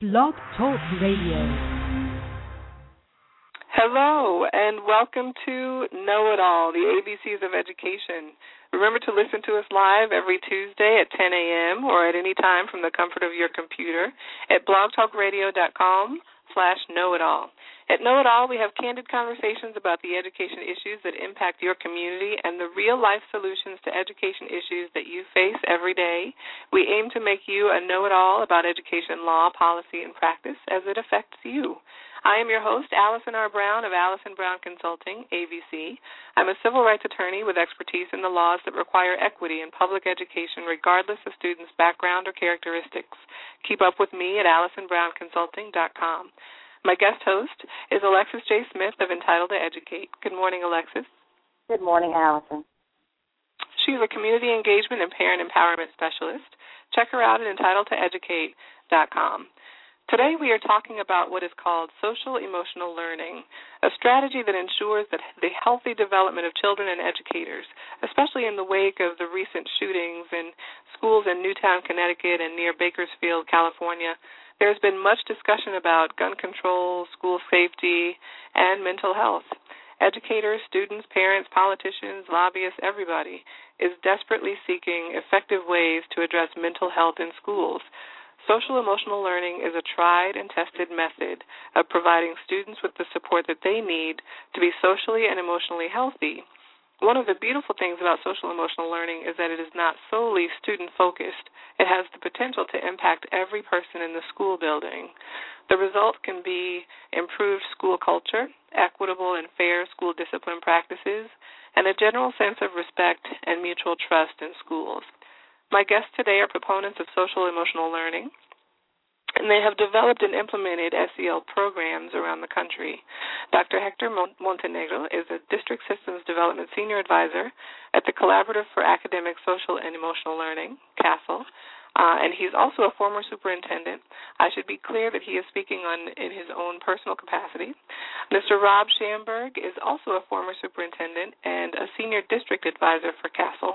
Blog Talk Radio. Hello, and welcome to Know It All, the ABCs of Education. Remember to listen to us live every Tuesday at 10 a.m. or at any time from the comfort of your computer at blogtalkradio.com slash know it all. At Know It All, we have candid conversations about the education issues that impact your community and the real life solutions to education issues that you face every day. We aim to make you a know it all about education law, policy, and practice as it affects you. I am your host, Allison R. Brown of Allison Brown Consulting, ABC. I'm a civil rights attorney with expertise in the laws that require equity in public education, regardless of students' background or characteristics. Keep up with me at AllisonBrownConsulting.com. My guest host is Alexis J. Smith of Entitled to Educate. Good morning, Alexis. Good morning, Allison. She's a community engagement and parent empowerment specialist. Check her out at entitledtoeducate.com. Today we are talking about what is called social emotional learning, a strategy that ensures that the healthy development of children and educators, especially in the wake of the recent shootings in schools in Newtown, Connecticut and near Bakersfield, California, there's been much discussion about gun control, school safety, and mental health. Educators, students, parents, politicians, lobbyists, everybody is desperately seeking effective ways to address mental health in schools. Social emotional learning is a tried and tested method of providing students with the support that they need to be socially and emotionally healthy one of the beautiful things about social emotional learning is that it is not solely student focused. It has the potential to impact every person in the school building. The result can be improved school culture, equitable and fair school discipline practices, and a general sense of respect and mutual trust in schools. My guests today are proponents of social emotional learning and they have developed and implemented SEL programs around the country. Dr. Hector Montenegro is a District Systems Development Senior Advisor at the Collaborative for Academic, Social, and Emotional Learning, CASEL, uh, and he's also a former superintendent. I should be clear that he is speaking on in his own personal capacity. Mr. Rob Schamberg is also a former superintendent and a senior district advisor for CASEL.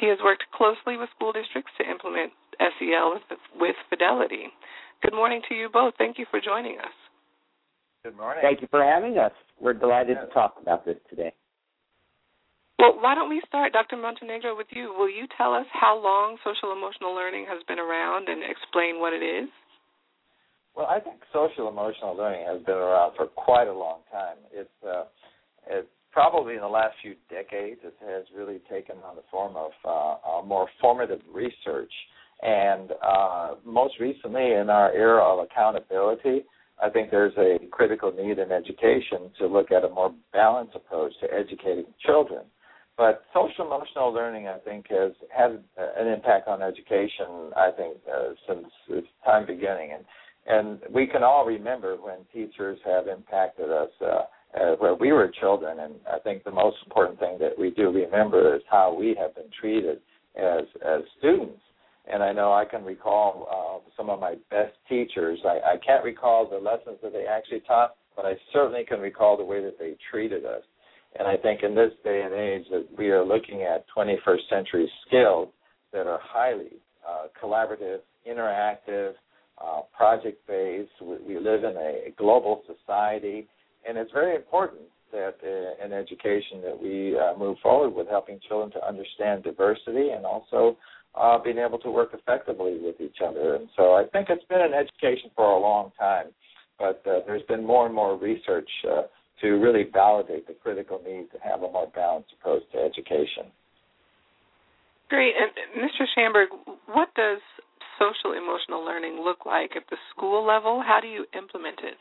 He has worked closely with school districts to implement SEL with, with fidelity. Good morning to you both. Thank you for joining us. Good morning. Thank you for having us. We're delighted yes. to talk about this today. Well, why don't we start, Dr. Montenegro, with you? Will you tell us how long social emotional learning has been around and explain what it is? Well, I think social emotional learning has been around for quite a long time. It's uh, it's probably in the last few decades it has really taken on the form of uh, more formative research and uh, most recently, in our era of accountability, I think there's a critical need in education to look at a more balanced approach to educating children. But social emotional learning, I think, has had an impact on education. I think uh, since its time beginning, and and we can all remember when teachers have impacted us uh, uh, where we were children. And I think the most important thing that we do remember is how we have been treated as as students and I know I can recall uh, some of my best teachers. I, I can't recall the lessons that they actually taught, but I certainly can recall the way that they treated us. And I think in this day and age that we are looking at 21st century skills that are highly uh, collaborative, interactive, uh, project based. We, we live in a global society, and it's very important that uh, in education that we uh, move forward with helping children to understand diversity and also uh, being able to work effectively with each other. And so I think it's been an education for a long time, but uh, there's been more and more research to really validate the critical need to have a more balanced approach to education. Great. And Mr. Schamberg, what does social emotional learning look like at the school level? How do you implement it?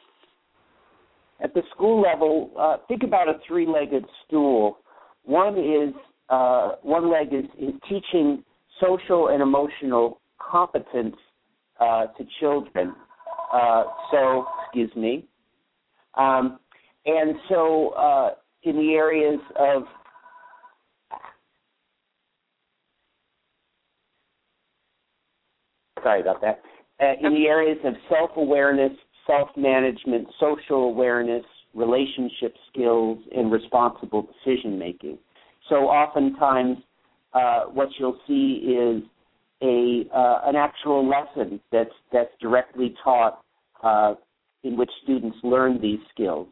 At the school level, uh, think about a three-legged stool. One is uh, one leg is, is teaching social and emotional competence uh, to children. Uh, so, excuse me. Um, and so, uh, in the areas of sorry about that. Uh, in the areas of self awareness, self management, social awareness, relationship skills, and responsible decision making. So, oftentimes, uh, what you'll see is a uh, an actual lesson that's that's directly taught uh, in which students learn these skills.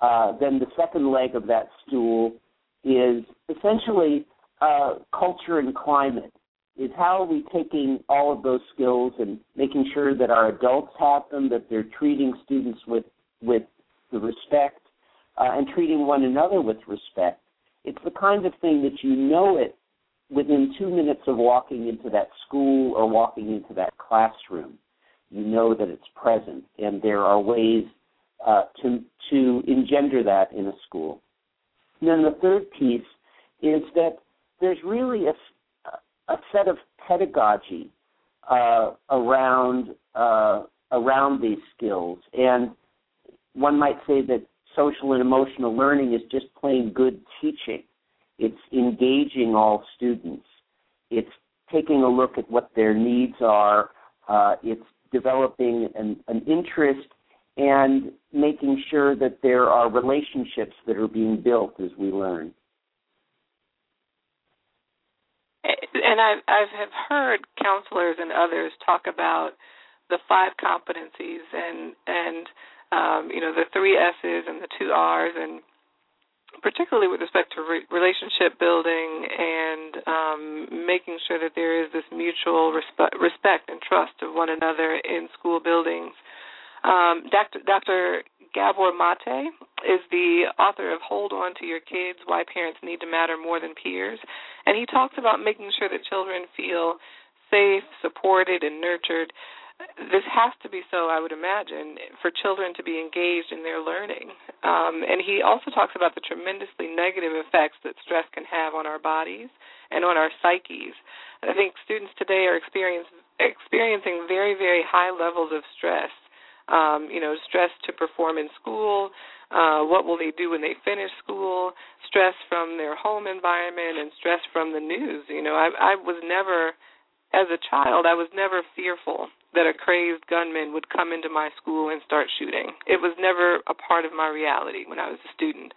Uh, then the second leg of that stool is essentially uh, culture and climate. Is how are we taking all of those skills and making sure that our adults have them, that they're treating students with with the respect uh, and treating one another with respect. It's the kind of thing that you know it within two minutes of walking into that school or walking into that classroom. You know that it's present, and there are ways uh, to to engender that in a school. And then the third piece is that there's really a, a set of pedagogy uh, around uh, around these skills, and one might say that social and emotional learning is just plain good teaching. It's engaging all students. It's taking a look at what their needs are. Uh, it's developing an, an interest and making sure that there are relationships that are being built as we learn. And I've, I've heard counselors and others talk about the five competencies and and um, you know the three S's and the two R's and particularly with respect to re- relationship building and um, making sure that there is this mutual respe- respect and trust of one another in school buildings. Um, Dr. Gabor Mate is the author of Hold On to Your Kids Why Parents Need to Matter More Than Peers. And he talks about making sure that children feel safe, supported, and nurtured this has to be so, I would imagine, for children to be engaged in their learning. Um, and he also talks about the tremendously negative effects that stress can have on our bodies and on our psyches. I think students today are experiencing very, very high levels of stress. Um, you know, stress to perform in school. Uh, what will they do when they finish school? Stress from their home environment and stress from the news. You know, I, I was never, as a child, I was never fearful that a crazed gunman would come into my school and start shooting. It was never a part of my reality when I was a student.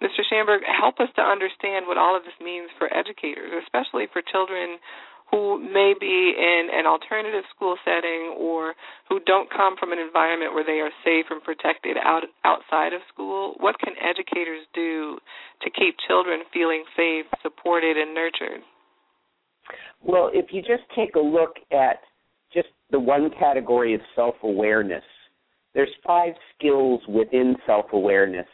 Mr. Schamberg, help us to understand what all of this means for educators, especially for children who may be in an alternative school setting or who don't come from an environment where they are safe and protected out outside of school. What can educators do to keep children feeling safe, supported, and nurtured? Well, if you just take a look at just the one category of self awareness. There's five skills within self awareness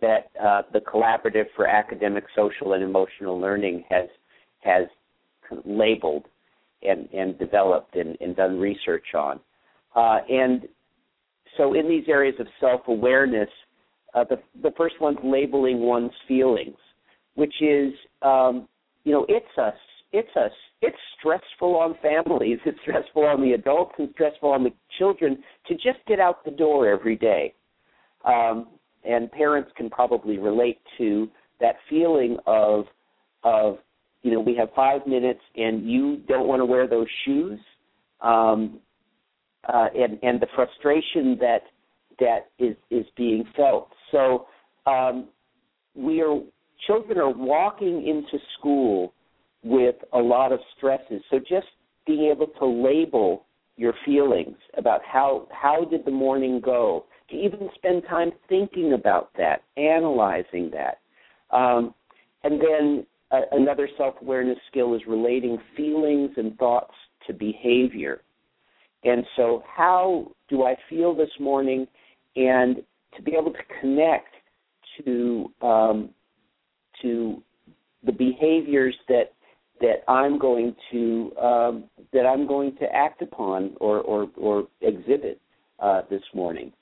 that uh, the Collaborative for Academic, Social, and Emotional Learning has has labeled and, and developed and, and done research on. Uh, and so, in these areas of self awareness, uh, the the first one's labeling one's feelings, which is um, you know it's us, it's us, it's stressful on families, it's stressful on the adults, and stressful on the children to just get out the door every day. Um, and parents can probably relate to that feeling of of you know we have five minutes and you don't want to wear those shoes, um, uh, and and the frustration that that is is being felt. So um, we are children are walking into school with a lot of stresses. So just being able to label your feelings about how how did the morning go, to even spend time thinking about that, analyzing that, um, and then another self awareness skill is relating feelings and thoughts to behavior. And so, how do I feel this morning, and to be able to connect to um, to the behaviors that that I'm going to um, that I'm going to act upon or or, or exhibit uh, this morning,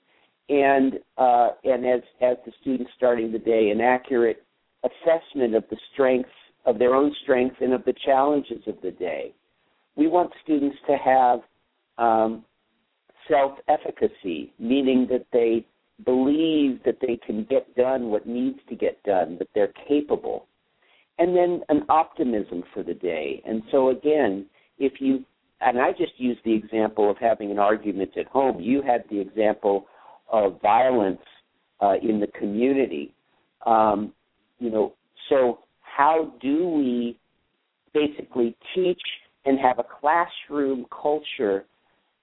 and uh, and as as the students starting the day, an accurate assessment of the strengths of their own strengths and of the challenges of the day. We want students to have um, self-efficacy, meaning that they believe that they can get done what needs to get done, that they're capable and then an optimism for the day. And so again, if you and I just used the example of having an argument at home. You had the example of violence uh, in the community. Um, you know, so how do we basically teach and have a classroom culture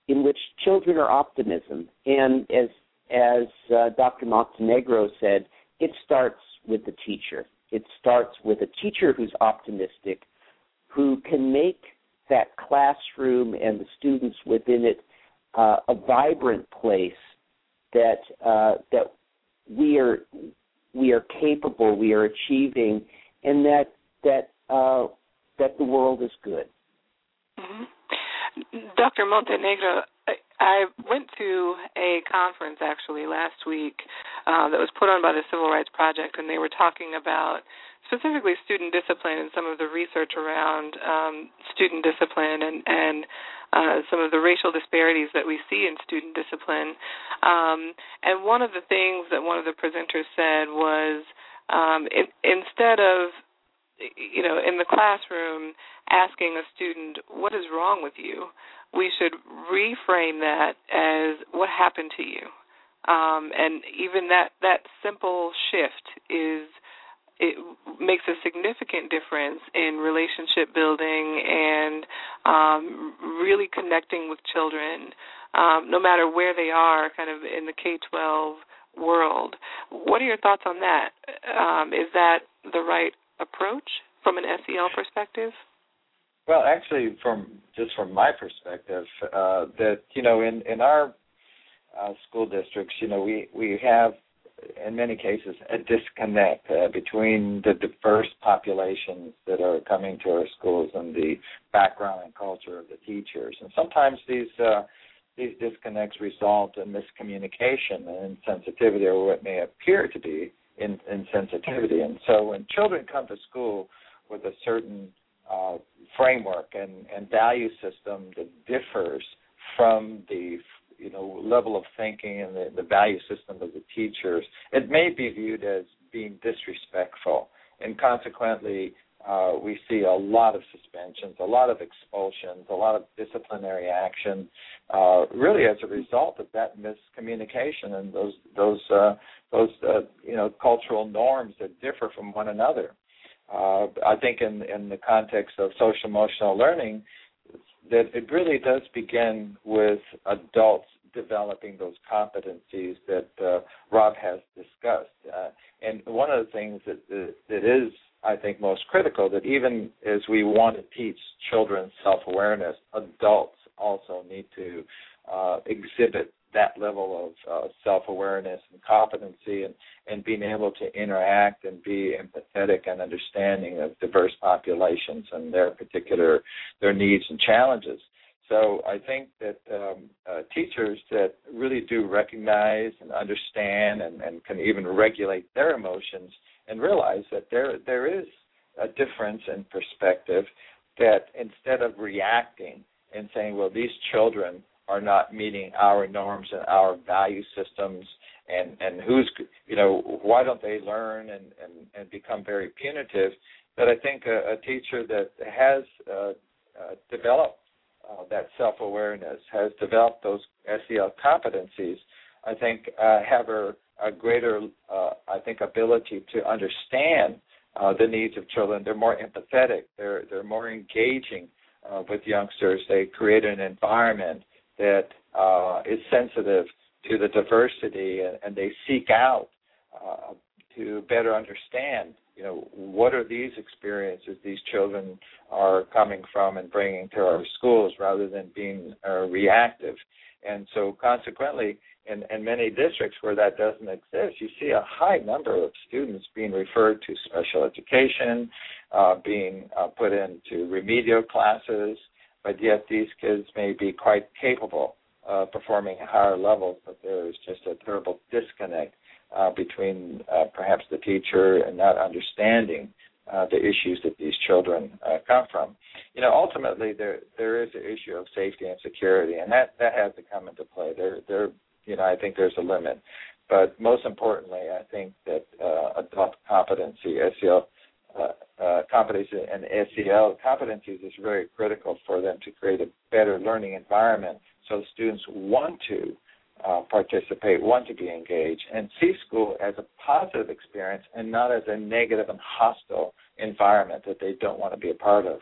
in which children are optimism, and as as uh, Dr. Montenegro said, it starts with the teacher. It starts with a teacher who's optimistic, who can make that classroom and the students within it uh, a vibrant place that uh, that we are we are capable, we are achieving, and that that uh, that the world is good. Mm-hmm. Dr. Montenegro, I went to a conference actually last week uh, that was put on by the Civil Rights Project, and they were talking about specifically student discipline and some of the research around um, student discipline and and uh, some of the racial disparities that we see in student discipline. Um, and one of the things that one of the presenters said was um, in, instead of you know in the classroom asking a student what is wrong with you we should reframe that as what happened to you um, and even that that simple shift is it makes a significant difference in relationship building and um, really connecting with children, um, no matter where they are, kind of in the K 12 world. What are your thoughts on that? Um, is that the right approach from an SEL perspective? Well, actually, from just from my perspective, uh, that you know, in in our uh, school districts, you know, we we have in many cases, a disconnect uh, between the diverse populations that are coming to our schools and the background and culture of the teachers. And sometimes these uh, these disconnects result in miscommunication and insensitivity, or what may appear to be in, insensitivity. And so, when children come to school with a certain uh, framework and, and value system that differs from the you know level of thinking and the, the value system of the teachers, it may be viewed as being disrespectful, and consequently, uh, we see a lot of suspensions, a lot of expulsions, a lot of disciplinary action, uh, really as a result of that miscommunication and those those uh, those uh, you know cultural norms that differ from one another. Uh, I think in in the context of social emotional learning, that it really does begin with adults developing those competencies that uh, Rob has discussed. Uh, and one of the things that, that, that is, I think, most critical that even as we want to teach children self awareness, adults also need to uh, exhibit that level of uh, self awareness and competency and, and being able to interact and be empathetic and understanding of diverse populations and their particular their needs and challenges. So I think that um, uh, teachers that really do recognize and understand and, and can even regulate their emotions and realize that there there is a difference in perspective that instead of reacting and saying, well, these children are not meeting our norms and our value systems and and who's you know why don't they learn and and, and become very punitive? But i think a, a teacher that has uh, uh, developed uh, that self awareness has developed those SEL competencies i think uh, have a, a greater uh, i think ability to understand uh, the needs of children. They're more empathetic. They're they're more engaging with youngsters. They create an environment that uh, is sensitive to the diversity and, and they seek out uh, to better understand you know what are these experiences these children are coming from and bringing to our schools rather than being uh, reactive. And so consequently in, in many districts where that doesn't exist you see a high number of students being referred to special education uh, being uh, put into remedial classes but yet these kids may be quite capable of performing at higher levels, but there is just a terrible disconnect uh, between uh, perhaps the teacher and not understanding uh, the issues that these children uh, come from. You know, ultimately there there is an issue of safety and security, and that that has to come into play. There there you know I think there's a limit, but most importantly, I think that uh, adult competency, SEL uh, uh, competencies and SEL competencies is very critical for them to create a better learning environment so students want to uh, participate, want to be engaged, and see school as a positive experience and not as a negative and hostile environment that they don't want to be a part of.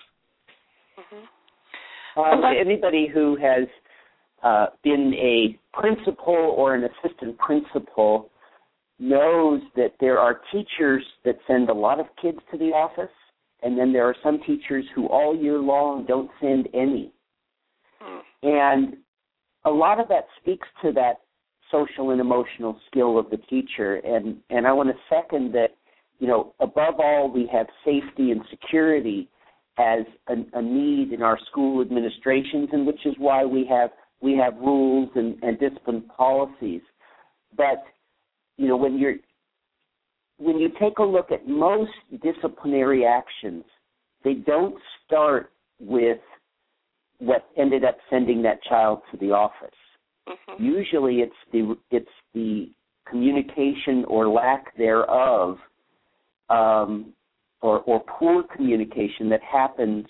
Mm-hmm. Um, anybody who has uh, been a principal or an assistant principal knows that there are teachers that send a lot of kids to the office, and then there are some teachers who all year long don't send any. Mm. And a lot of that speaks to that social and emotional skill of the teacher. And, and I want to second that, you know, above all, we have safety and security as a, a need in our school administrations, and which is why we have we have rules and, and discipline policies. But you know, when you're when you take a look at most disciplinary actions, they don't start with what ended up sending that child to the office. Mm-hmm. Usually, it's the it's the communication or lack thereof, um, or or poor communication that happens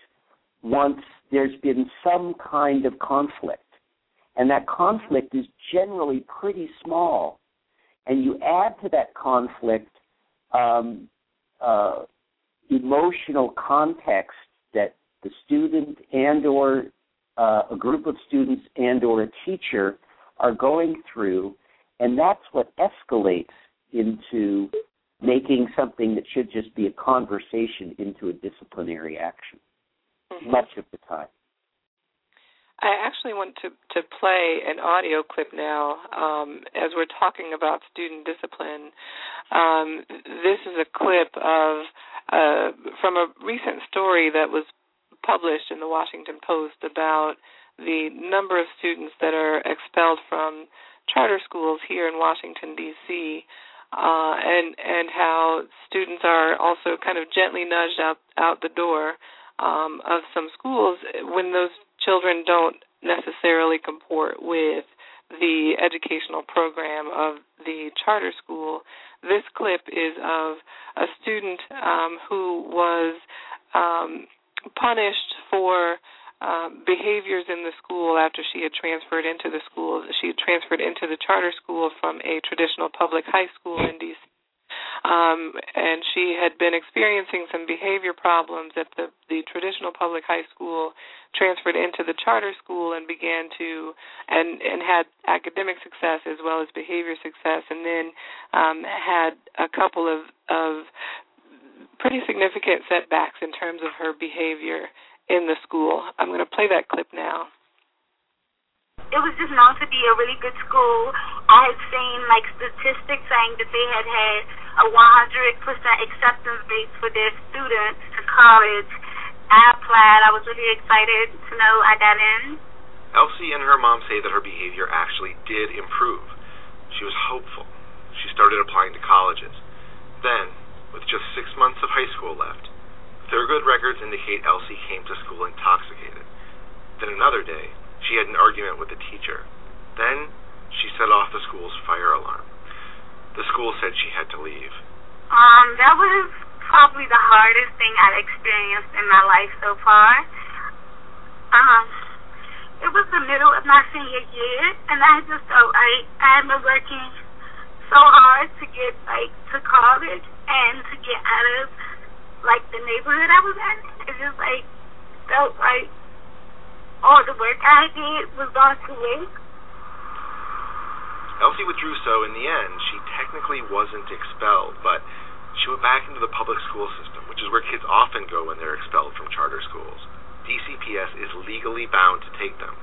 once there's been some kind of conflict, and that conflict is generally pretty small and you add to that conflict um, uh, emotional context that the student and or uh, a group of students and or a teacher are going through, and that's what escalates into making something that should just be a conversation into a disciplinary action Mm-hmm. much of the time. I actually want to to play an audio clip now um, as we're talking about student discipline. Um, this is a clip of uh, from a recent story that was published in the Washington Post about the number of students that are expelled from charter schools here in Washington D.C. Uh, and and how students are also kind of gently nudged out out the door um, of some schools when those children don't necessarily comport with the educational program of the charter school. This clip is of a student um, who was um, punished for um, behaviors in the school after she had transferred into the school. She had transferred into the charter school from a traditional public high school in D.C um, and she had been experiencing some behavior problems at the the traditional public high school transferred into the charter school and began to and and had academic success as well as behavior success and then um had a couple of of pretty significant setbacks in terms of her behavior in the school. I'm going to play that clip now it was just known to be a really good school. I had seen like statistics saying that they had had a 100% acceptance rate for their students to college. I applied. I was really excited to know I got in. Elsie and her mom say that her behavior actually did improve. She was hopeful. She started applying to colleges. Then, with just six months of high school left, Thurgood records indicate Elsie came to school intoxicated. Then another day, she had an argument with the teacher. Then, she set off the school's fire alarm. The school said she had to leave. Um, that was probably the hardest thing I've experienced in my life so far. Um, it was the middle of my senior year, and I just felt like I had been working so hard to get like to college and to get out of like the neighborhood I was in. It just like felt like all the work I did was gone to waste. Elsie withdrew, so in the end, she technically wasn't expelled, but she went back into the public school system, which is where kids often go when they're expelled from charter schools. DCPS is legally bound to take them.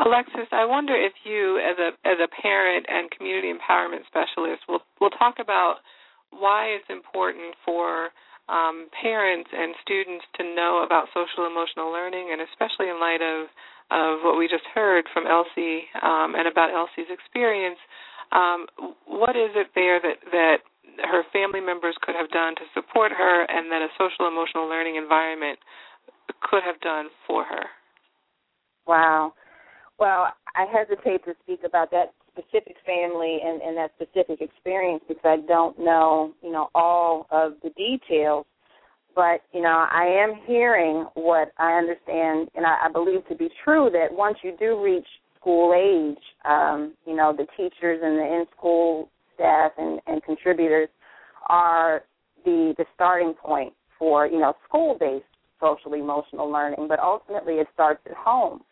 Alexis, I wonder if you, as a as a parent and community empowerment specialist, will will talk about why it's important for um, parents and students to know about social emotional learning, and especially in light of of what we just heard from Elsie um, and about Elsie's experience, um, what is it there that that her family members could have done to support her, and that a social emotional learning environment could have done for her? Wow. Well, I hesitate to speak about that specific family and, and that specific experience because I don't know, you know, all of the details. But, you know, I am hearing what I understand and I, I believe to be true that once you do reach school age, um, you know, the teachers and the in school staff and, and contributors are the the starting point for, you know, school based social emotional learning, but ultimately it starts at home.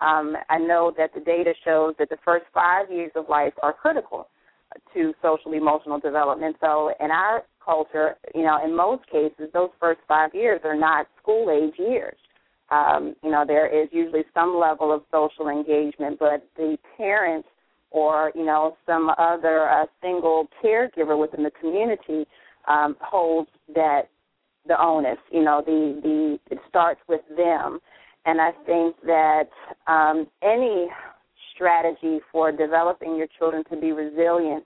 Um, I know that the data shows that the first five years of life are critical to social emotional development. So in our culture, you know, in most cases, those first five years are not school age years. Um, you know, there is usually some level of social engagement, but the parents or you know some other uh, single caregiver within the community um, holds that the onus. You know, the the it starts with them, and I think that um, any strategy for developing your children to be resilient,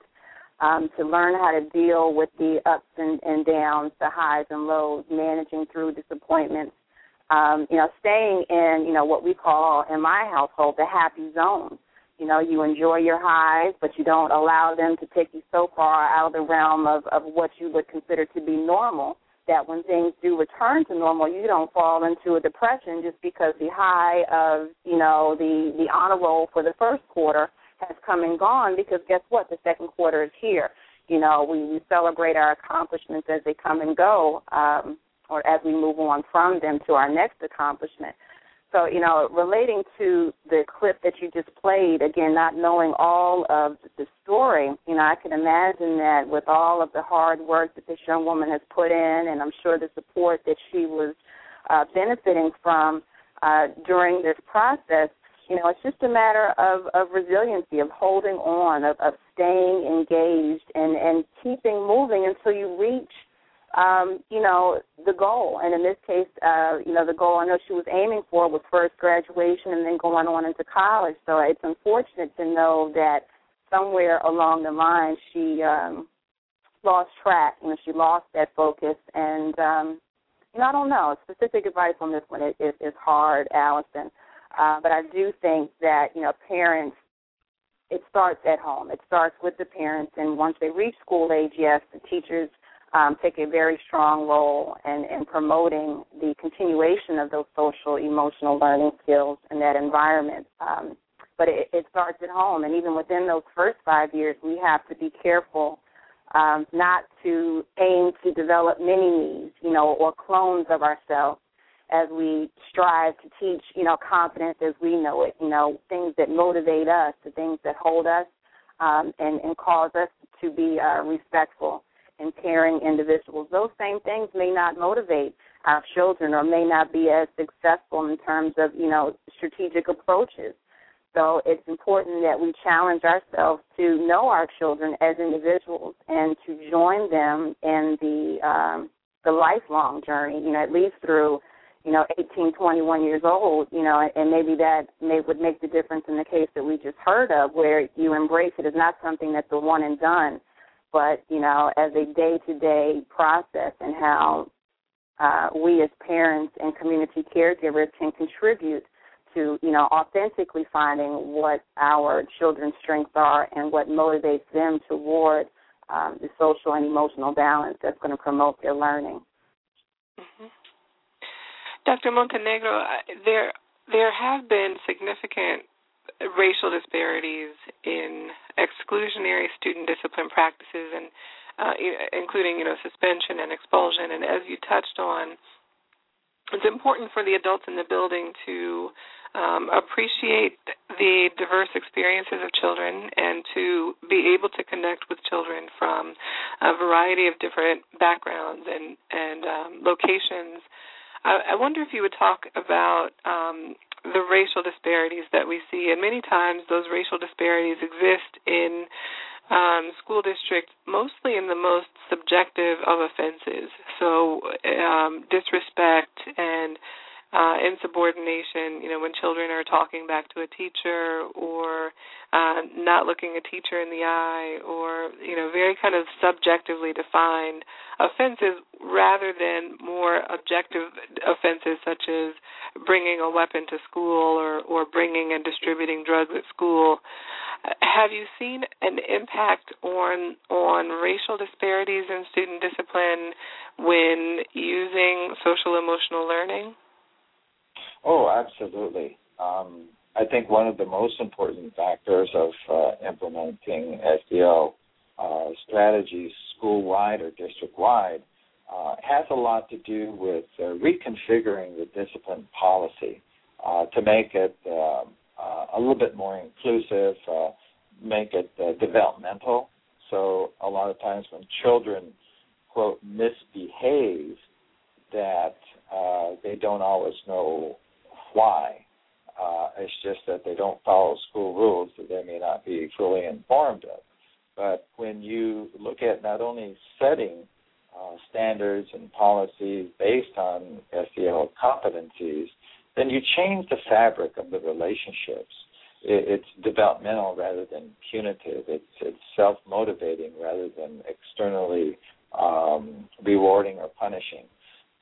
um, to learn how to deal with the ups and, and downs, the highs and lows, managing through disappointments. Um, you know, staying in, you know, what we call in my household the happy zone. You know, you enjoy your highs, but you don't allow them to take you so far out of the realm of, of what you would consider to be normal that when things do return to normal, you don't fall into a depression just because the high of you know the the honor roll for the first quarter has come and gone. Because guess what, the second quarter is here. You know, we, we celebrate our accomplishments as they come and go, um, or as we move on from them to our next accomplishment. So, you know, relating to the clip that you just played, again, not knowing all of the story, you know, I can imagine that with all of the hard work that this young woman has put in, and I'm sure the support that she was uh, benefiting from uh, during this process, you know, it's just a matter of, of resiliency, of holding on, of, of staying engaged, and, and keeping moving until you reach – um, you know, the goal. And in this case, uh, you know, the goal I know she was aiming for was first graduation and then going on into college. So it's unfortunate to know that somewhere along the line she um lost track, you know, she lost that focus and um you know, I don't know. Specific advice on this one is, is, is hard, Allison. Uh, but I do think that, you know, parents it starts at home. It starts with the parents and once they reach school age, yes, the teachers um, take a very strong role in, in promoting the continuation of those social emotional learning skills in that environment. Um, but it, it starts at home, and even within those first five years, we have to be careful um, not to aim to develop mini me's, you know, or clones of ourselves as we strive to teach, you know, confidence as we know it, you know, things that motivate us, the things that hold us um, and, and cause us to be uh, respectful and caring individuals. Those same things may not motivate our children or may not be as successful in terms of, you know, strategic approaches. So it's important that we challenge ourselves to know our children as individuals and to join them in the um, the lifelong journey. You know, at least through you know 18, 21 years old. You know, and maybe that may would make the difference in the case that we just heard of, where you embrace it as not something that's a one and done, but you know, as a day-to-day process, and how uh, we as parents and community caregivers can contribute to you know authentically finding what our children's strengths are and what motivates them toward um, the social and emotional balance that's going to promote their learning. Mm-hmm. Dr. Montenegro, there there have been significant racial disparities in exclusionary student discipline practices and uh, including you know suspension and expulsion and as you touched on it's important for the adults in the building to um, appreciate the diverse experiences of children and to be able to connect with children from a variety of different backgrounds and and um, locations. I, I wonder if you would talk about um, the racial disparities that we see, and many times those racial disparities exist in um, school districts, mostly in the most subjective of offenses. So, um, disrespect and uh, insubordination, you know, when children are talking back to a teacher or uh, not looking a teacher in the eye or, you know, very kind of subjectively defined offenses rather than more objective offenses such as bringing a weapon to school or, or bringing and distributing drugs at school. Have you seen an impact on on racial disparities in student discipline when using social emotional learning? Oh, absolutely. Um, I think one of the most important factors of uh, implementing SEL uh, strategies school-wide or district-wide uh, has a lot to do with uh, reconfiguring the discipline policy. uh, to make it uh, uh, a little bit more inclusive, make it developmental. So a lot of times when children quote misbehave, that they don't always know why. Uh, it's just that they don't follow school rules that they may not be fully informed of. But when you look at not only setting uh, standards and policies based on SEL competencies, then you change the fabric of the relationships. It, it's developmental rather than punitive. It's, it's self-motivating rather than externally um, rewarding or punishing.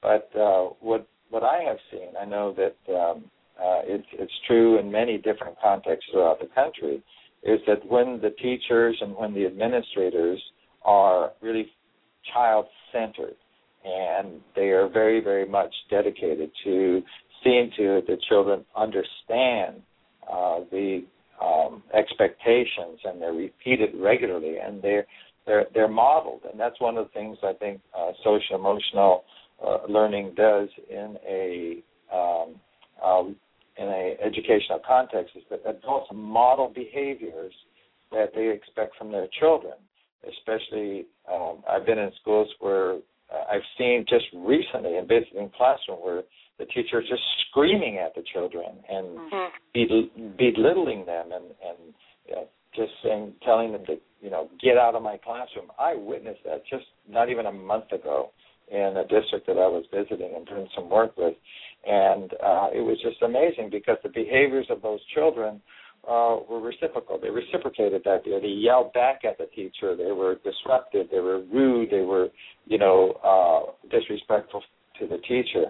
But uh, what what I have seen, I know that um, uh, it's it's true in many different contexts throughout the country, is that when the teachers and when the administrators are really child centered and they are very very much dedicated to seeing to it that children understand uh, the um, expectations and they're repeated regularly and they're they're they're modeled. And that's one of the things I think uh, social emotional uh, learning does in a um, um, in a educational context is that adults model behaviors that they expect from their children. Especially, um, I've been in schools where uh, I've seen just recently in visiting classroom where the teacher is just screaming at the children and mm-hmm. belittling them and and you know, just saying, telling them to you know get out of my classroom. I witnessed that just not even a month ago in a district that I was visiting and doing some work with, and uh, it was just amazing because the behaviors of those children uh, were reciprocal. They reciprocated that. They, they yelled back at the teacher. They were disruptive. They were rude. They were, you know, uh, disrespectful to the teacher.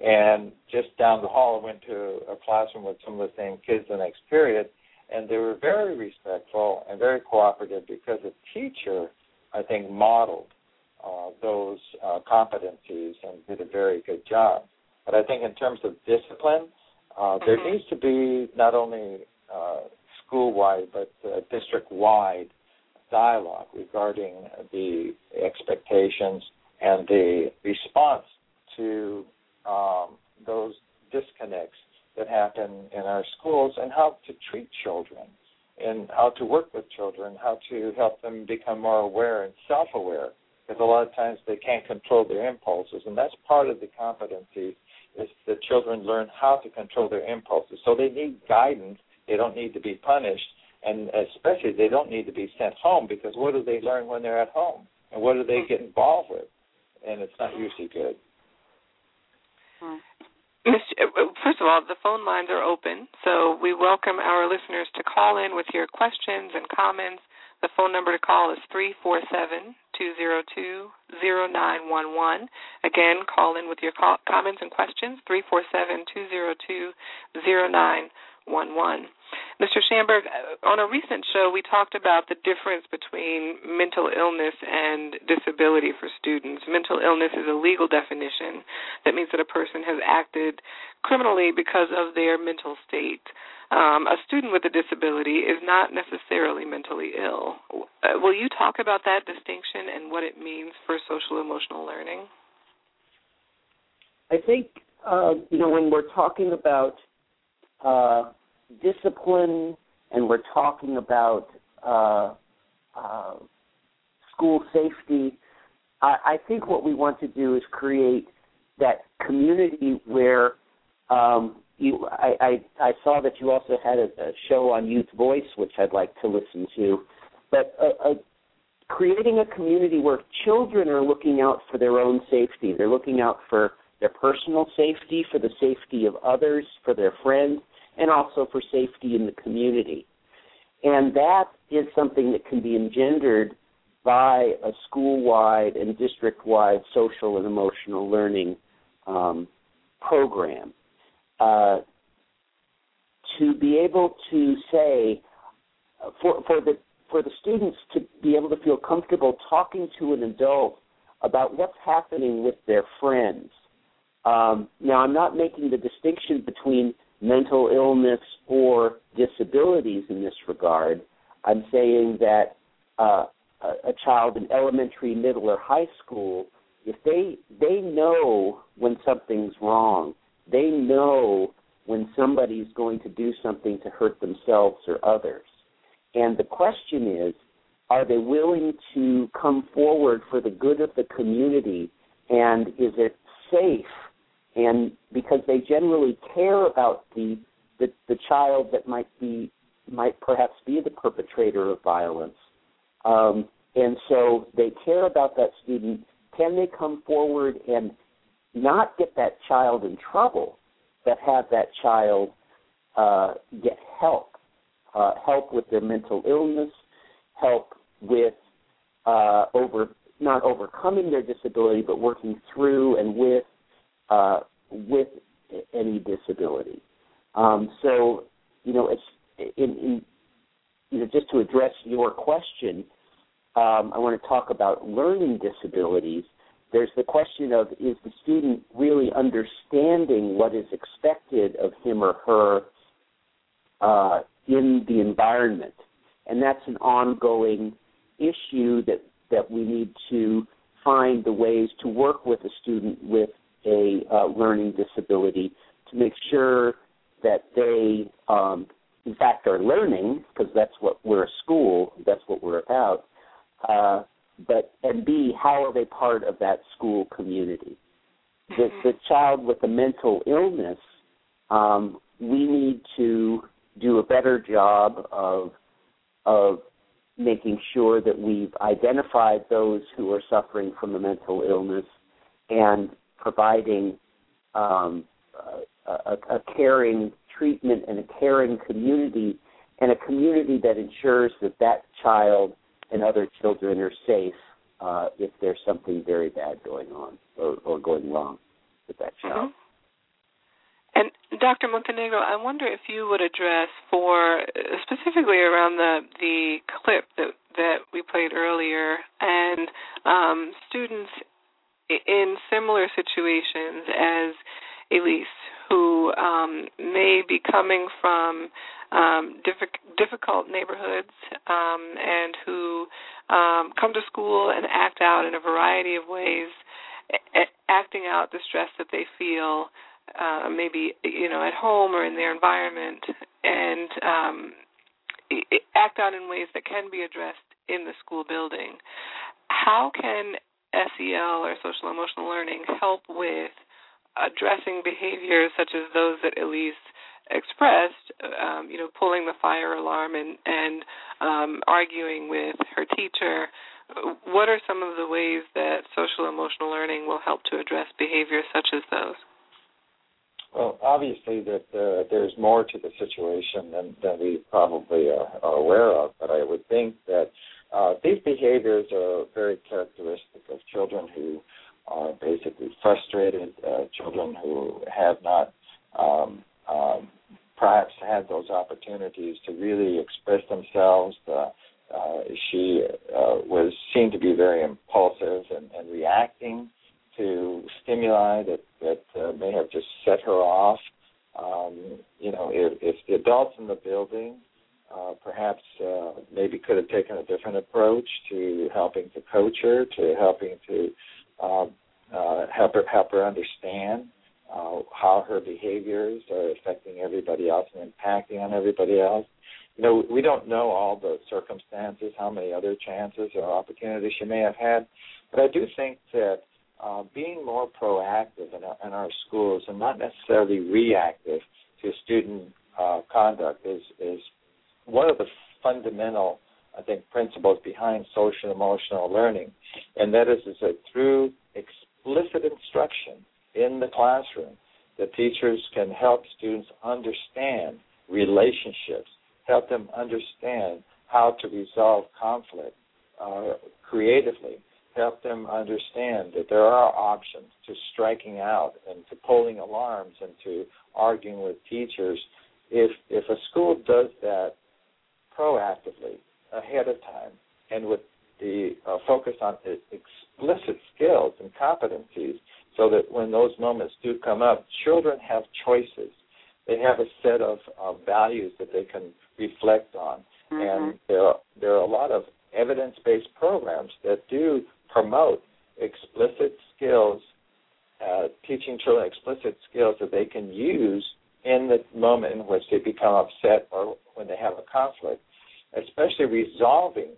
And just down the hall, I went to a classroom with some of the same kids the next period, and they were very respectful and very cooperative because the teacher, I think, modeled uh, those uh, competencies and did a very good job. But I think in terms of discipline, uh, mm-hmm. there needs to be not only uh, school-wide but uh, district-wide dialogue regarding the expectations and the response to um, those disconnects that happen in our schools and how to treat children and how to work with children, how to help them become more aware and self-aware because a lot of times they can't control their impulses and that's part of the competency is that children learn how to control their impulses. So they need guidance. They don't need to be punished, and especially they don't need to be sent home because what do they learn when they're at home, and what do they get involved with? And it's not usually good. Hmm. Uh, first of all, the phone lines are open, so we welcome our listeners to call in with your questions and comments. The phone number to call is three four seven two zero two zero nine one one. Again, call in with your comments and questions three four seven two zero two zero nine one one. Mr. Schamberg, on a recent show, we talked about the difference between mental illness and disability for students. Mental illness is a legal definition that means that a person has acted criminally because of their mental state um, a student with a disability is not necessarily mentally ill. Uh, will you talk about that distinction and what it means for social emotional learning? I think uh, you know when we're talking about uh, discipline and we're talking about uh, uh, school safety, I, I think what we want to do is create that community where um, you I, I I saw that you also had a, a show on Youth Voice, which I'd like to listen to. But a, a, creating a community where children are looking out for their own safety. They're looking out for their personal safety, for the safety of others, for their friends, and also for safety in the community. And that is something that can be engendered by a school-wide and district-wide social and emotional learning um, program. Uh, to be able to say for for the for the students to be able to feel comfortable talking to an adult about what's happening with their friends. Um, now, I'm not making the distinction between mental illness or disabilities in this regard. I'm saying that uh, a, a child in elementary, middle, or high school, if they they know when something's wrong, they know when somebody's going to do something to hurt themselves or others. And the question is, are they willing to come forward for the good of the community and is it safe and because they generally care about the the, the child that might be might perhaps be the perpetrator of violence um, and so they care about that student can they come forward and not get that child in trouble but have that child uh, get help uh, help with their mental illness help with uh, over not overcoming their disability, but working through and with uh, with any disability. Um, so, you know, in, in, you know, just to address your question, um, I want to talk about learning disabilities. There's the question of is the student really understanding what is expected of him or her uh, in the environment, and that's an ongoing issue that that we need to find the ways to work with a student with a uh, learning disability to make sure that they, um, in fact, are learning because that's what we're a school, that's what we're about. Uh, but and B, how are they part of that school community? The, the child with a mental illness, um, we need to do a better job of of making sure that we've identified those who are suffering from a mental illness and providing um, a, a, caring treatment and a caring community and a community that ensures that that child and other children are safe uh, if there's something very bad going on or, or going wrong with that child. Mm-hmm. And Dr. Montenegro, I wonder if you would address for specifically around the the clip that that we played earlier and um, students in similar situations as Elise, who um, may be coming from um, diff- difficult neighborhoods um, and who um, come to school and act out in a variety of ways, a- acting out the stress that they feel uh, maybe you know at home or in their environment, and um, act out in ways that can be addressed in the school building. How can SEL or social emotional learning help with addressing behaviors such as those that Elise expressed, um, you know, pulling the fire alarm and, and um, arguing with her teacher. What are some of the ways that social emotional learning will help to address behaviors such as those? Well, obviously that uh, there's more to the situation than, than we probably are, are aware of, but I would think that uh, these behaviors are very characteristic of children who are basically frustrated, uh, children who have not um, um, perhaps had those opportunities to really express themselves. Uh, uh, she uh, was seen to be very impulsive and, and reacting to stimuli that that uh, may have just set her off. Um, you know, if, if the adults in the building uh, perhaps uh, maybe could have taken a different approach to helping to coach her, to helping to uh, uh, help her help her understand uh, how her behaviors are affecting everybody else and impacting on everybody else. You know, we don't know all the circumstances, how many other chances or opportunities she may have had, but I do think that uh, being more proactive in our, in our schools and not necessarily reactive to student uh, conduct is is one of the fundamental, I think, principles behind social emotional learning, and that is, is that through explicit instruction in the classroom, the teachers can help students understand relationships, help them understand how to resolve conflict uh, creatively, help them understand that there are options to striking out and to pulling alarms and to arguing with teachers. If if a school does that proactively ahead of time and with the uh, focus on explicit skills and competencies so that when those moments do come up, children have choices. They have a set of uh, values that they can reflect on. Mm-hmm. And there are, there are a lot of evidence based programs that do promote explicit skills, uh, teaching children explicit skills that they can use in the moment in which they become upset or when they have a conflict, especially resolving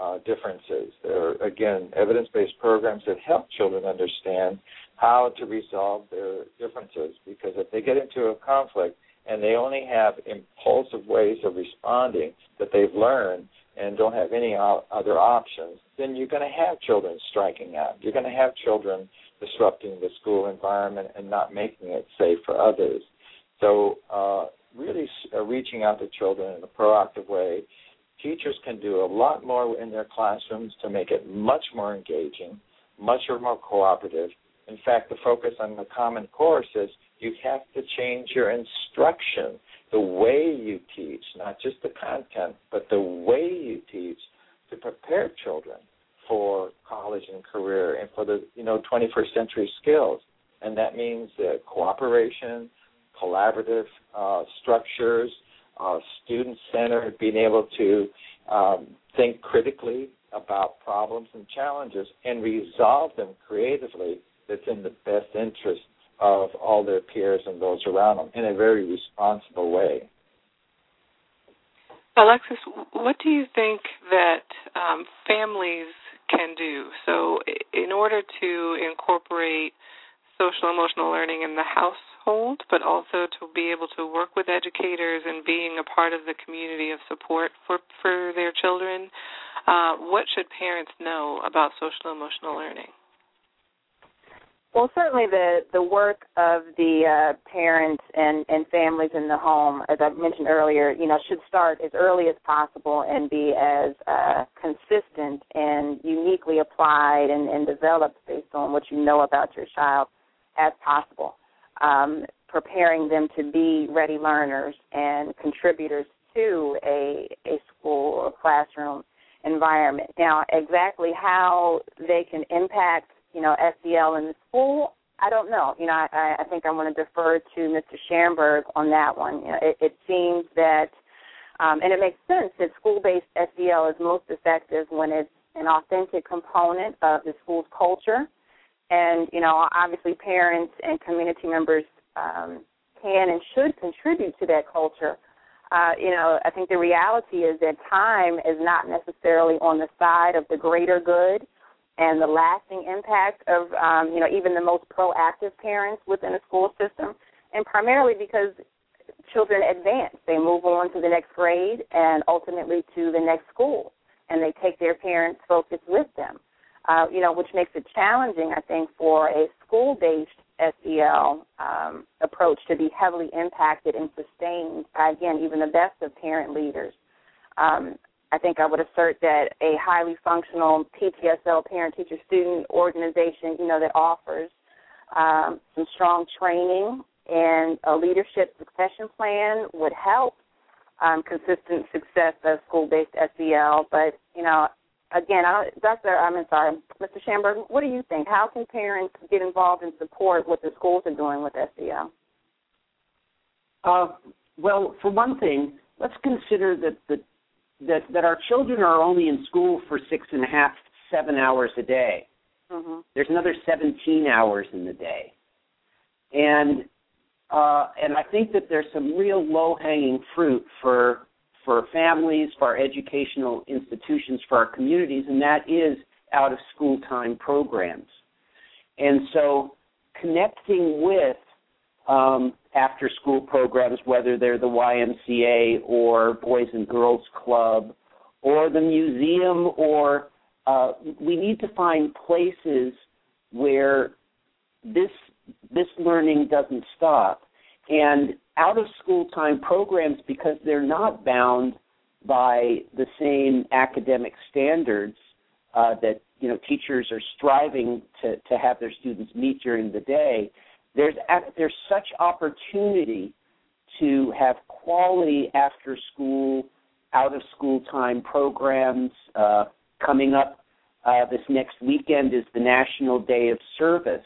uh, differences. There are, again, evidence based programs that help children understand how to resolve their differences because if they get into a conflict and they only have impulsive ways of responding that they've learned and don't have any other options, then you're going to have children striking out. You're going to have children disrupting the school environment and not making it safe for others. So, uh, really uh, reaching out to children in a proactive way. Teachers can do a lot more in their classrooms to make it much more engaging, much more cooperative. In fact, the focus on the Common Core says you have to change your instruction, the way you teach, not just the content, but the way you teach to prepare children for college and career and for the you know 21st century skills. And that means uh, cooperation, collaborative uh, structures, uh, student centered, being able to um, think critically about problems and challenges and resolve them creatively that's in the best interest of all their peers and those around them in a very responsible way. Alexis, what do you think that um, families can do? So, in order to incorporate social emotional learning in the household, but also to be able to work with educators and being a part of the community of support for for their children, uh, what should parents know about social emotional learning? Well, certainly the the work of the uh, parents and and families in the home, as I mentioned earlier, you know, should start as early as possible and be as uh, consistent and uniquely applied and, and developed based on what you know about your child as possible. Um, preparing them to be ready learners and contributors to a a school or classroom environment. Now, exactly how they can impact you know, SEL in the school, I don't know. You know, I, I think I want to defer to Mr. Schamberg on that one. You know, it, it seems that, um, and it makes sense that school-based SEL is most effective when it's an authentic component of the school's culture. And, you know, obviously parents and community members um, can and should contribute to that culture. Uh, you know, I think the reality is that time is not necessarily on the side of the greater good and the lasting impact of um, you know even the most proactive parents within a school system, and primarily because children advance, they move on to the next grade and ultimately to the next school, and they take their parents' focus with them. Uh, you know, which makes it challenging, I think, for a school-based SEL um, approach to be heavily impacted and sustained by, again, even the best of parent leaders. Um, I think I would assert that a highly functional PTSL parent teacher student organization, you know, that offers um, some strong training and a leadership succession plan would help um, consistent success of school-based SEL. But you know, again, I Dr. I'm sorry, Mr. Schamberg, what do you think? How can parents get involved and support what the schools are doing with SEL? Uh, well, for one thing, let's consider that the that that our children are only in school for six and a half, seven hours a day. Mm-hmm. There's another 17 hours in the day, and uh, and I think that there's some real low hanging fruit for for families, for our educational institutions, for our communities, and that is out of school time programs. And so connecting with um, after school programs, whether they're the YMCA or Boys and Girls Club or the museum, or uh, we need to find places where this this learning doesn't stop. And out of school time programs, because they're not bound by the same academic standards uh, that you know teachers are striving to, to have their students meet during the day, there's there's such opportunity to have quality after school, out of school time programs. Uh, coming up uh, this next weekend is the National Day of Service,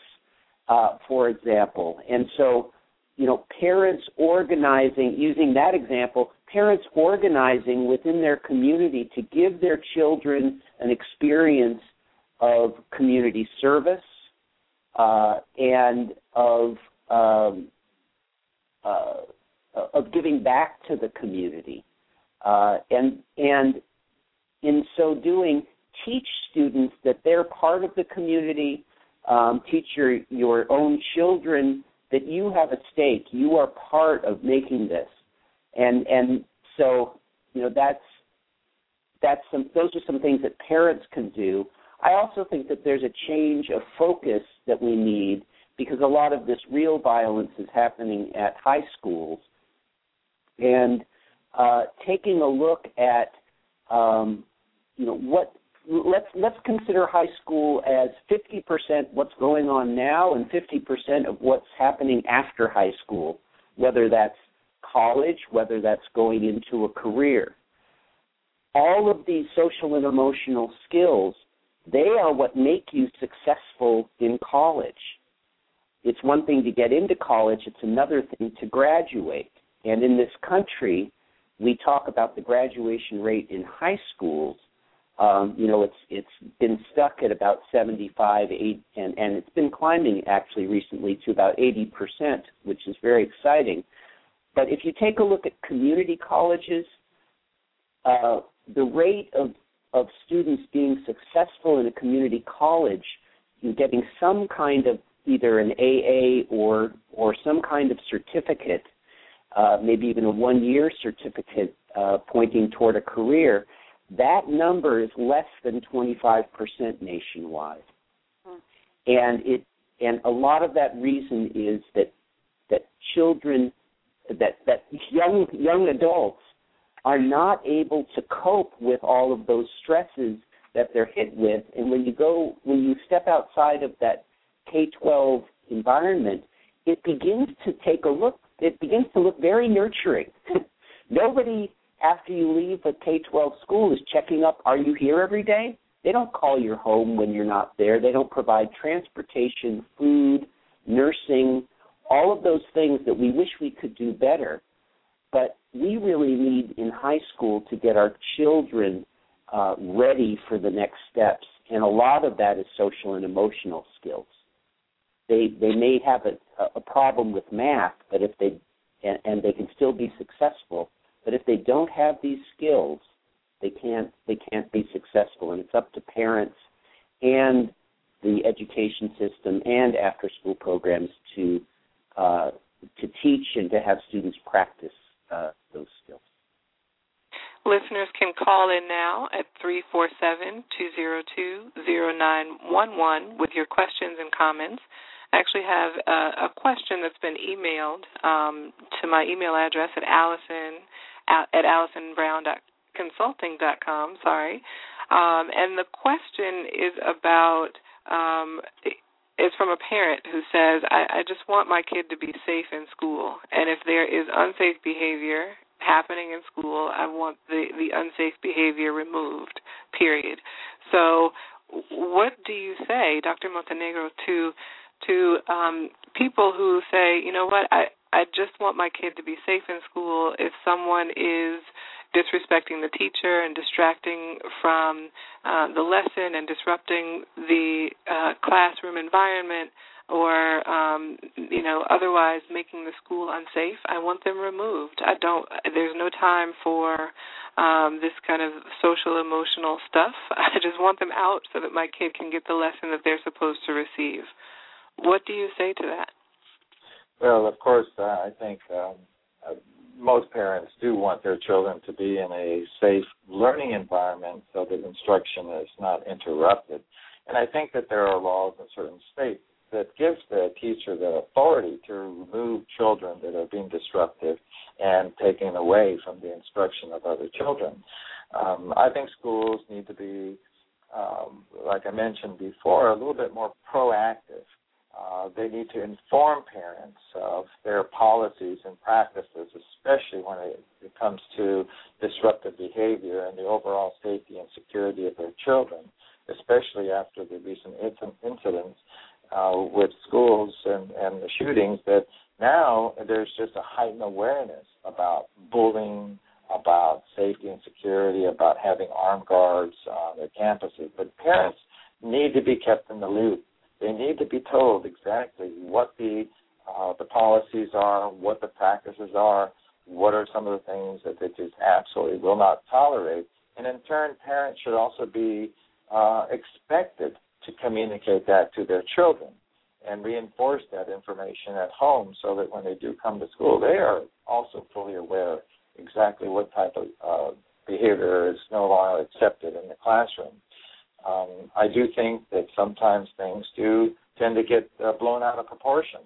uh, for example, and so you know parents organizing using that example parents organizing within their community to give their children an experience of community service uh, and of um, uh, of giving back to the community, uh, and and in so doing, teach students that they're part of the community. Um, teach your your own children that you have a stake. You are part of making this, and and so you know that's that's some those are some things that parents can do. I also think that there's a change of focus that we need because a lot of this real violence is happening at high schools, and uh, taking a look at um, you know what let's let's consider high school as 50% what's going on now and 50% of what's happening after high school, whether that's college, whether that's going into a career. All of these social and emotional skills, they are what make you successful in college. It's one thing to get into college, it's another thing to graduate. And in this country, we talk about the graduation rate in high schools um, you know, it's it's been stuck at about 75, 8, and and it's been climbing actually recently to about 80 percent, which is very exciting. But if you take a look at community colleges, uh, the rate of of students being successful in a community college, and getting some kind of either an AA or or some kind of certificate, uh, maybe even a one year certificate uh, pointing toward a career that number is less than 25% nationwide. Hmm. And it and a lot of that reason is that that children that that young young adults are not able to cope with all of those stresses that they're hit with and when you go when you step outside of that K12 environment it begins to take a look it begins to look very nurturing nobody after you leave a K 12 school is checking up are you here every day? They don't call your home when you're not there. They don't provide transportation, food, nursing, all of those things that we wish we could do better. But we really need in high school to get our children uh, ready for the next steps. And a lot of that is social and emotional skills. They they may have a, a problem with math, but if they and, and they can still be successful but if they don't have these skills, they can't they can't be successful, and it's up to parents and the education system and after school programs to uh, to teach and to have students practice uh, those skills. Listeners can call in now at 347-202-0911 with your questions and comments. I actually have a, a question that's been emailed um, to my email address at Allison at, at AllisonBrown.consulting.com. Sorry, um, and the question is about. Um, is from a parent who says, I, I just want my kid to be safe in school, and if there is unsafe behavior happening in school, I want the the unsafe behavior removed. Period. So, what do you say, Dr. Montenegro, to to um, people who say, you know what, I I just want my kid to be safe in school. If someone is disrespecting the teacher and distracting from uh, the lesson and disrupting the uh, classroom environment or um you know otherwise making the school unsafe i want them removed. I don't there's no time for um this kind of social emotional stuff. I just want them out so that my kid can get the lesson that they're supposed to receive. What do you say to that? Well, of course, uh, I think um, most parents do want their children to be in a safe learning environment so that instruction is not interrupted. And I think that there are laws in certain states that gives the teacher the authority to remove children that are being disruptive and taking away from the instruction of other children. Um, I think schools need to be, um, like I mentioned before, a little bit more proactive uh, they need to inform parents of their policies and practices, especially when it, it comes to disruptive behavior and the overall safety and security of their children, especially after the recent incidents uh, with schools and, and the shootings that now there's just a heightened awareness about bullying, about safety and security, about having armed guards on their campuses. But parents need to be kept in the loop they need to be told exactly what the uh, the policies are, what the practices are, what are some of the things that they just absolutely will not tolerate. And in turn, parents should also be uh, expected to communicate that to their children and reinforce that information at home so that when they do come to school, they are also fully aware exactly what type of uh, behavior is no longer accepted in the classroom. Um, I do think that sometimes things do tend to get uh, blown out of proportion.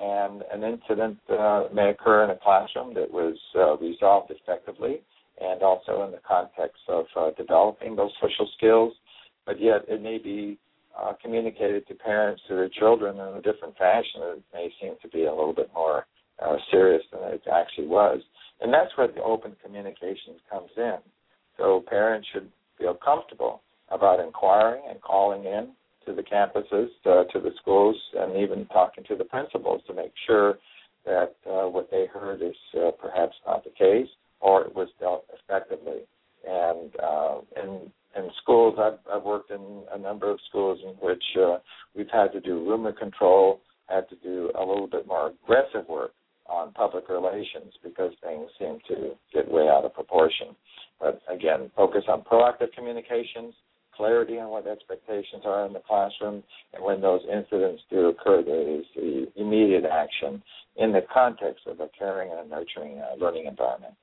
And an incident uh, may occur in a classroom that was uh, resolved effectively and also in the context of uh, developing those social skills, but yet it may be uh, communicated to parents to their children in a different fashion. It may seem to be a little bit more uh, serious than it actually was. And that's where the open communications comes in. So parents should feel comfortable about inquiring and calling in to the campuses, uh, to the schools, and even talking to the principals to make sure that uh, what they heard is uh, perhaps not the case or it was dealt effectively. And uh, in in schools, I've, I've worked in a number of schools in which uh, we've had to do rumor control, had to do a little bit more aggressive work on public relations because things seem to get way out of proportion. But again, focus on proactive communications, clarity on what expectations are in the classroom, and when those incidents do occur, there is the immediate action in the context of a caring and nurturing uh, learning environment.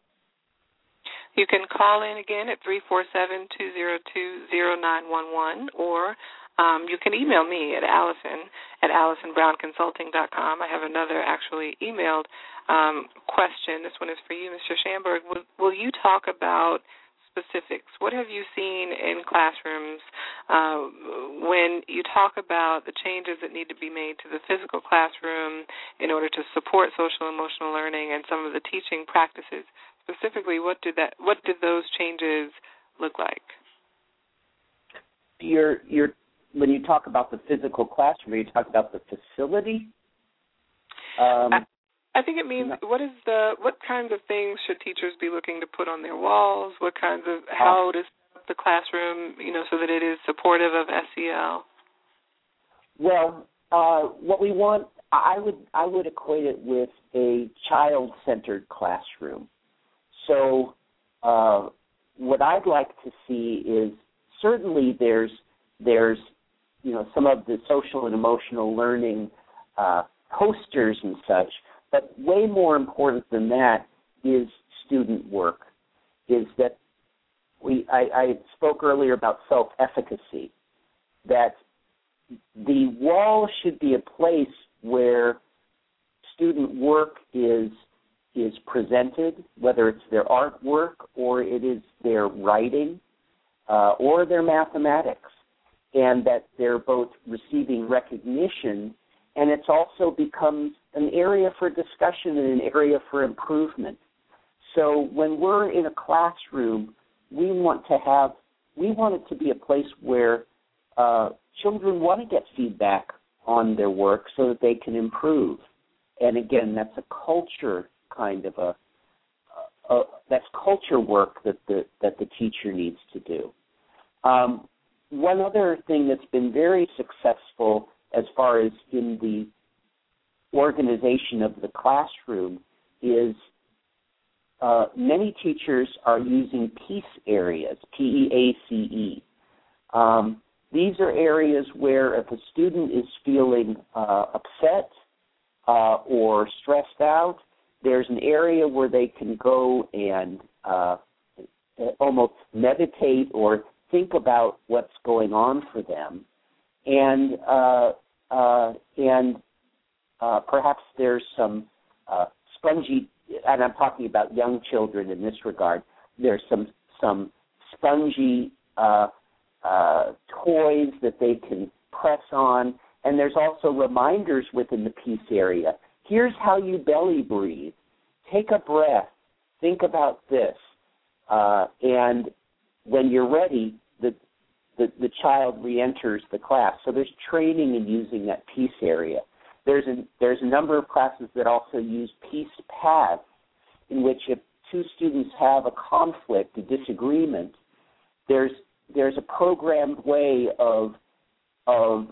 You can call in again at 347 202 0911 or um, you can email me at Allison at AllisonBrownConsulting.com. I have another actually emailed um, question. This one is for you, Mr. Schamberg. Will, will you talk about specifics? What have you seen in classrooms uh, when you talk about the changes that need to be made to the physical classroom in order to support social emotional learning and some of the teaching practices? Specifically, what did that? What did those changes look like? You're you're when you talk about the physical classroom, you talk about the facility. Um, I, think it means what is the what kinds of things should teachers be looking to put on their walls? What kinds of how does the classroom, you know, so that it is supportive of SEL? Well, uh, what we want, I would I would equate it with a child-centered classroom. So, uh, what I'd like to see is certainly there's there's you know some of the social and emotional learning uh, posters and such, but way more important than that is student work. Is that we I, I spoke earlier about self efficacy. That the wall should be a place where student work is is presented, whether it's their artwork or it is their writing uh, or their mathematics and that they're both receiving recognition and it's also becomes an area for discussion and an area for improvement. So when we're in a classroom, we want to have we want it to be a place where uh, children want to get feedback on their work so that they can improve. And again, that's a culture kind of a, a, a that's culture work that the that the teacher needs to do. Um, one other thing that's been very successful as far as in the organization of the classroom is uh, many teachers are using peace areas, P E A C E. Um, these are areas where if a student is feeling uh, upset uh, or stressed out, there's an area where they can go and uh, almost meditate or think about what's going on for them, and uh, and uh, perhaps there's some uh, spongy, and I'm talking about young children in this regard. There's some some spongy uh, uh, toys that they can press on, and there's also reminders within the peace area. Here's how you belly breathe. Take a breath. Think about this. Uh, and when you're ready, the, the, child re-enters the class. So there's training in using that peace area. There's a, there's a number of classes that also use peace paths, in which if two students have a conflict, a disagreement, there's there's a programmed way of of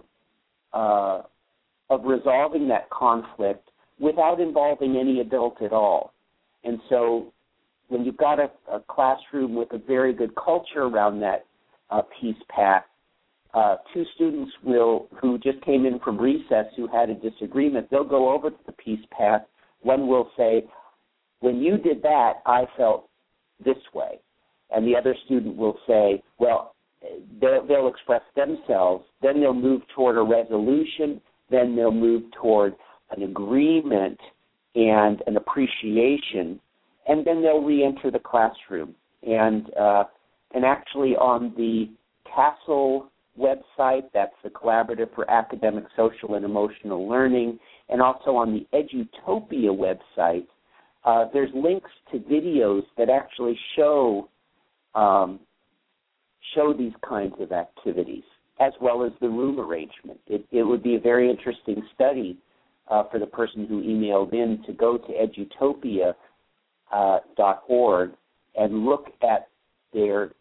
uh, of resolving that conflict without involving any adult at all. And so when you've got a, a classroom with a very good culture around that uh, peace path, uh, two students will who just came in from recess who had a disagreement, they'll go over to the peace path. One will say, "When you did that, I felt this way," and the other student will say, "Well." They'll, they'll express themselves. Then they'll move toward a resolution. Then they'll move toward an agreement and an appreciation, and then they'll re-enter the classroom. And uh, and actually on the CASEL website, that's the Collaborative for Academic, Social, and Emotional Learning, and also on the Edutopia website, uh, there's links to videos that actually show um, show these kinds of activities, as well as the room arrangement. It, it would be a very interesting study uh, for the person who emailed in to go to edutopia.org uh, and look at their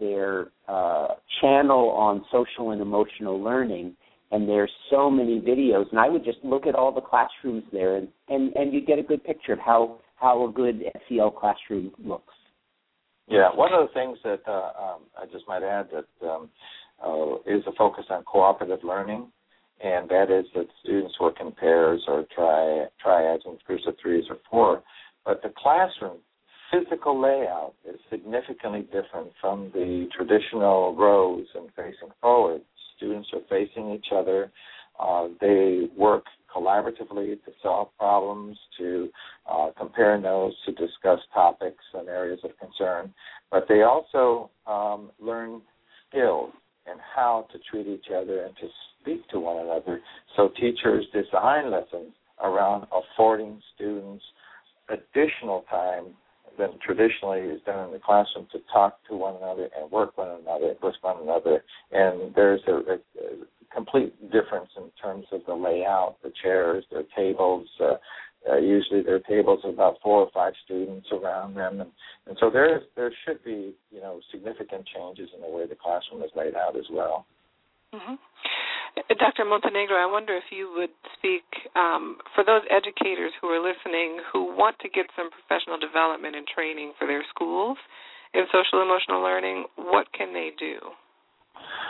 their uh, channel on social and emotional learning, and there's so many videos. And I would just look at all the classrooms there, and and, and you get a good picture of how how a good SEL classroom looks. Yeah, one of the things that uh, um, I just might add that um, uh, is a focus on cooperative learning, and that is that students work in pairs or tri triads in groups of threes or four. But the classroom physical layout is significantly different from the traditional rows and facing forward. Students are facing each other. Uh, they work collaboratively to solve problems, to uh, compare notes, to discuss topics and areas of concern. But they also um, learn skills and how to treat each other and to speak to one another. So teachers design lessons around affording students additional time than traditionally is done in the classroom to talk to one another and work one another with one another. And there's a, a, a complete difference in terms of the layout, the chairs, the tables. Uh, uh, usually there are tables of about four or five students around them, and, and so there there should be you know significant changes in the way the classroom is laid out as well. Mm-hmm. Dr. Montenegro, I wonder if you would speak um, for those educators who are listening who want to get some professional development and training for their schools in social emotional learning. What can they do?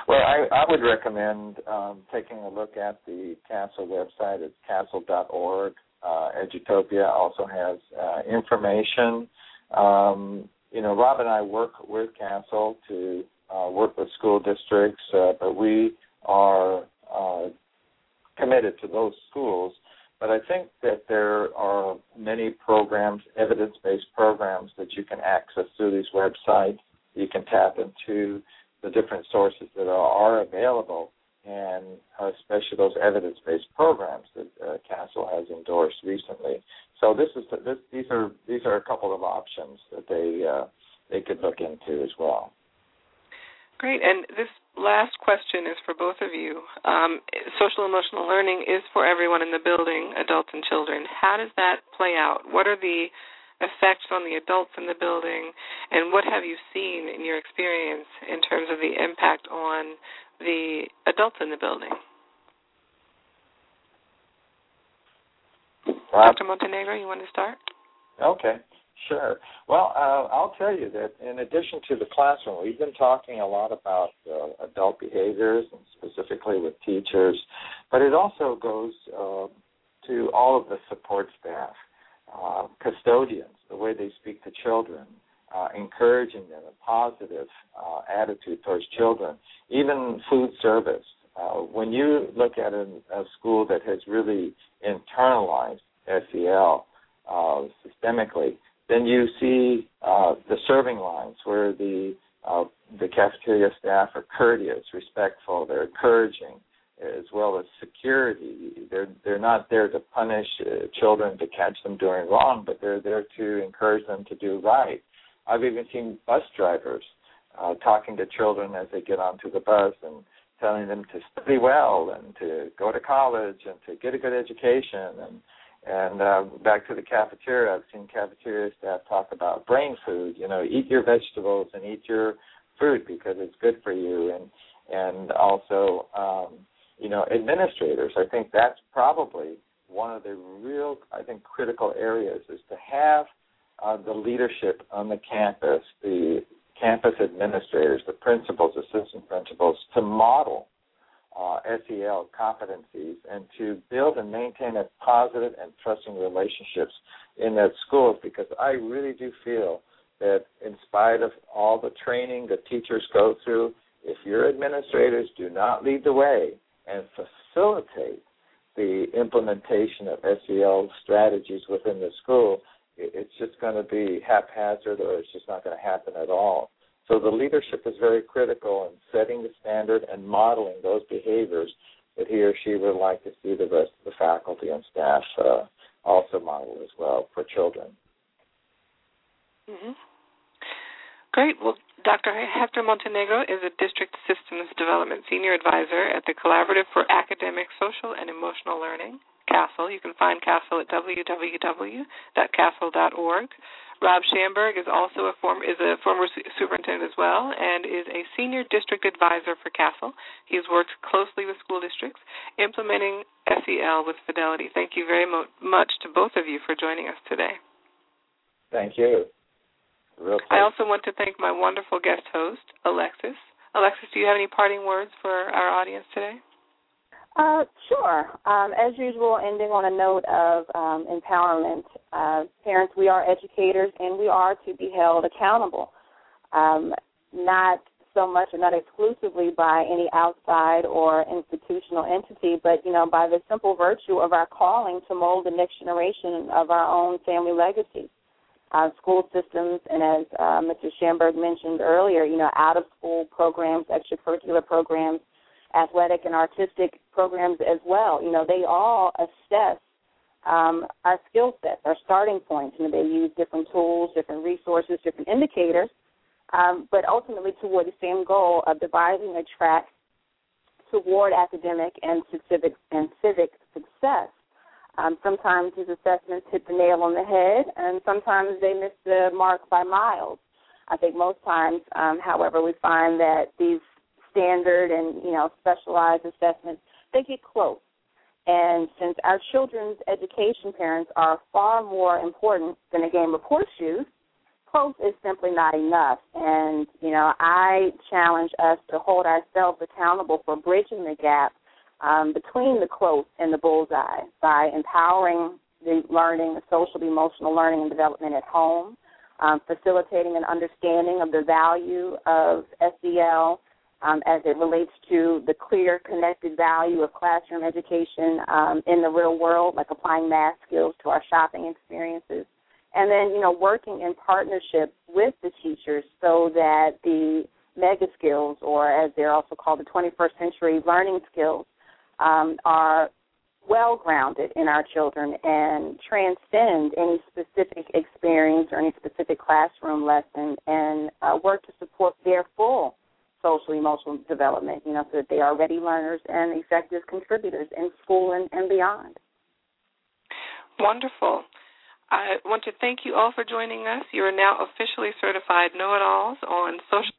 Well, I, I would recommend um, taking a look at the CASEL website. It's casel.org. Uh, Edutopia also has uh, information. Um, you know, Rob and I work with CASEL to uh, work with school districts, uh, but we are uh, committed to those schools. But I think that there are many programs, evidence-based programs that you can access through these websites. You can tap into the different sources that are, available, and especially those evidence-based programs that uh, CASEL has endorsed recently. So this is this, these are these are a couple of options that they uh, they could look into as well. Great. And this last question is for both of you. Um, social emotional learning is for everyone in the building, adults and children. How does that play out? What are the effects on the adults in the building, and what have you seen in your experience in terms of the impact on the adults in the building? Dr. Montenegro, you want to start? Okay. Sure. Well, uh, I'll tell you that in addition to the classroom, we've been talking a lot about uh, adult behaviors, and specifically with teachers, but it also goes uh, to all of the support staff, uh, custodians, the way they speak to children, uh, encouraging them, a positive uh, attitude towards children, even food service. when you look at a, a school that has really internalized SEL systemically, then you see uh, the serving lines where the uh, the cafeteria staff are courteous, respectful, they're encouraging, as well as security. They're they're not there to punish uh, children to catch them doing wrong, but they're there to encourage them to do right. I've even seen bus drivers uh, talking to children as they get onto the bus and telling them to study well and to go to college and to get a good education and and uh, back to the cafeteria, I've seen cafeteria staff talk about brain food. You know, eat your vegetables and eat your food because it's good for you. And and also, um, you know, administrators. I think that's probably one of the real, I think, critical areas is to have uh, the leadership on the campus, the campus administrators, the principals, assistant principals, to model uh, SEL competencies and to build and maintain a positive and trusting relationships in that schools because I really do feel that in spite of all the training that teachers go through, if your administrators do not lead the way and facilitate the implementation of SEL strategies within the school, it's just going to be haphazard or it's just not going to happen at all. So the leadership is very critical in setting the standard and modeling those behaviors that he or she would like to see the rest of the faculty and staff uh, also model as well for children. Mm-hmm. Great. Well, Dr. Hector Montenegro is a District Systems Development Senior Advisor at the Collaborative for Academic, Social, and Emotional Learning, CASEL. You can find CASEL at www.casel.org. Rob Schamberg is also a former is a former superintendent as well, and is a senior district advisor for CASEL. He has worked closely with school districts implementing SEL with fidelity. Thank you very mo- much to both of you for joining us today. Thank you. I also want to thank my wonderful guest host, Alexis. Alexis, do you have any parting words for our audience today? Uh, sure. Um, as usual, ending on a note of um, empowerment. Uh, parents, we are educators and we are to be held accountable, um, not so much or not exclusively by any outside or institutional entity, but you know by the simple virtue of our calling to mold the next generation of our own family legacy. Uh, school systems, and as uh, Mr. Schamberg mentioned earlier, you know, out of school programs, extracurricular programs, athletic and artistic programs as well. You know, they all assess um, our skill sets, our starting points. You know, they use different tools, different resources, different indicators, um, but ultimately toward the same goal of devising a track toward academic and civic and civic success. Um, sometimes these assessments hit the nail on the head, and sometimes they miss the mark by miles. I think most times, um, however, we find that these standard and you know specialized assessments, they get close. And since our children's education parents are far more important than a game of horseshoes, close is simply not enough. And you know, I challenge us to hold ourselves accountable for bridging the gap um, between the close and the bullseye by empowering the learning, the social, emotional learning and development at home, um, facilitating an understanding of the value of SEL um, as it relates to the clear connected value of classroom education um, in the real world, like applying math skills to our shopping experiences. And then, you know, working in partnership with the teachers so that the mega skills, or as they're also called, the 21st century learning skills, um, are well grounded in our children and transcend any specific experience or any specific classroom lesson and uh, work to support their full social emotional development, you know, so that they are ready learners and effective contributors in school and, and beyond. Wonderful. I want to thank you all for joining us. You are now officially certified know it alls on social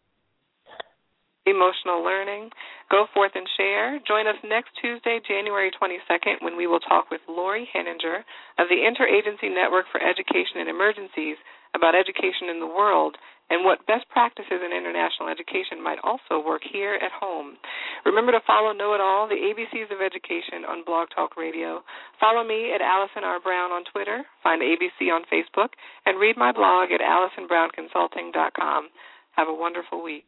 emotional learning. Go forth and share. Join us next Tuesday, January 22nd, when we will talk with Lori Heninger of the Interagency Network for Education in Emergencies about education in the world and what best practices in international education might also work here at home. Remember to follow Know It All, the ABCs of Education on Blog Talk Radio. Follow me at Allison R. Brown on Twitter, find ABC on Facebook, and read my blog at AllisonBrownConsulting.com. Have a wonderful week.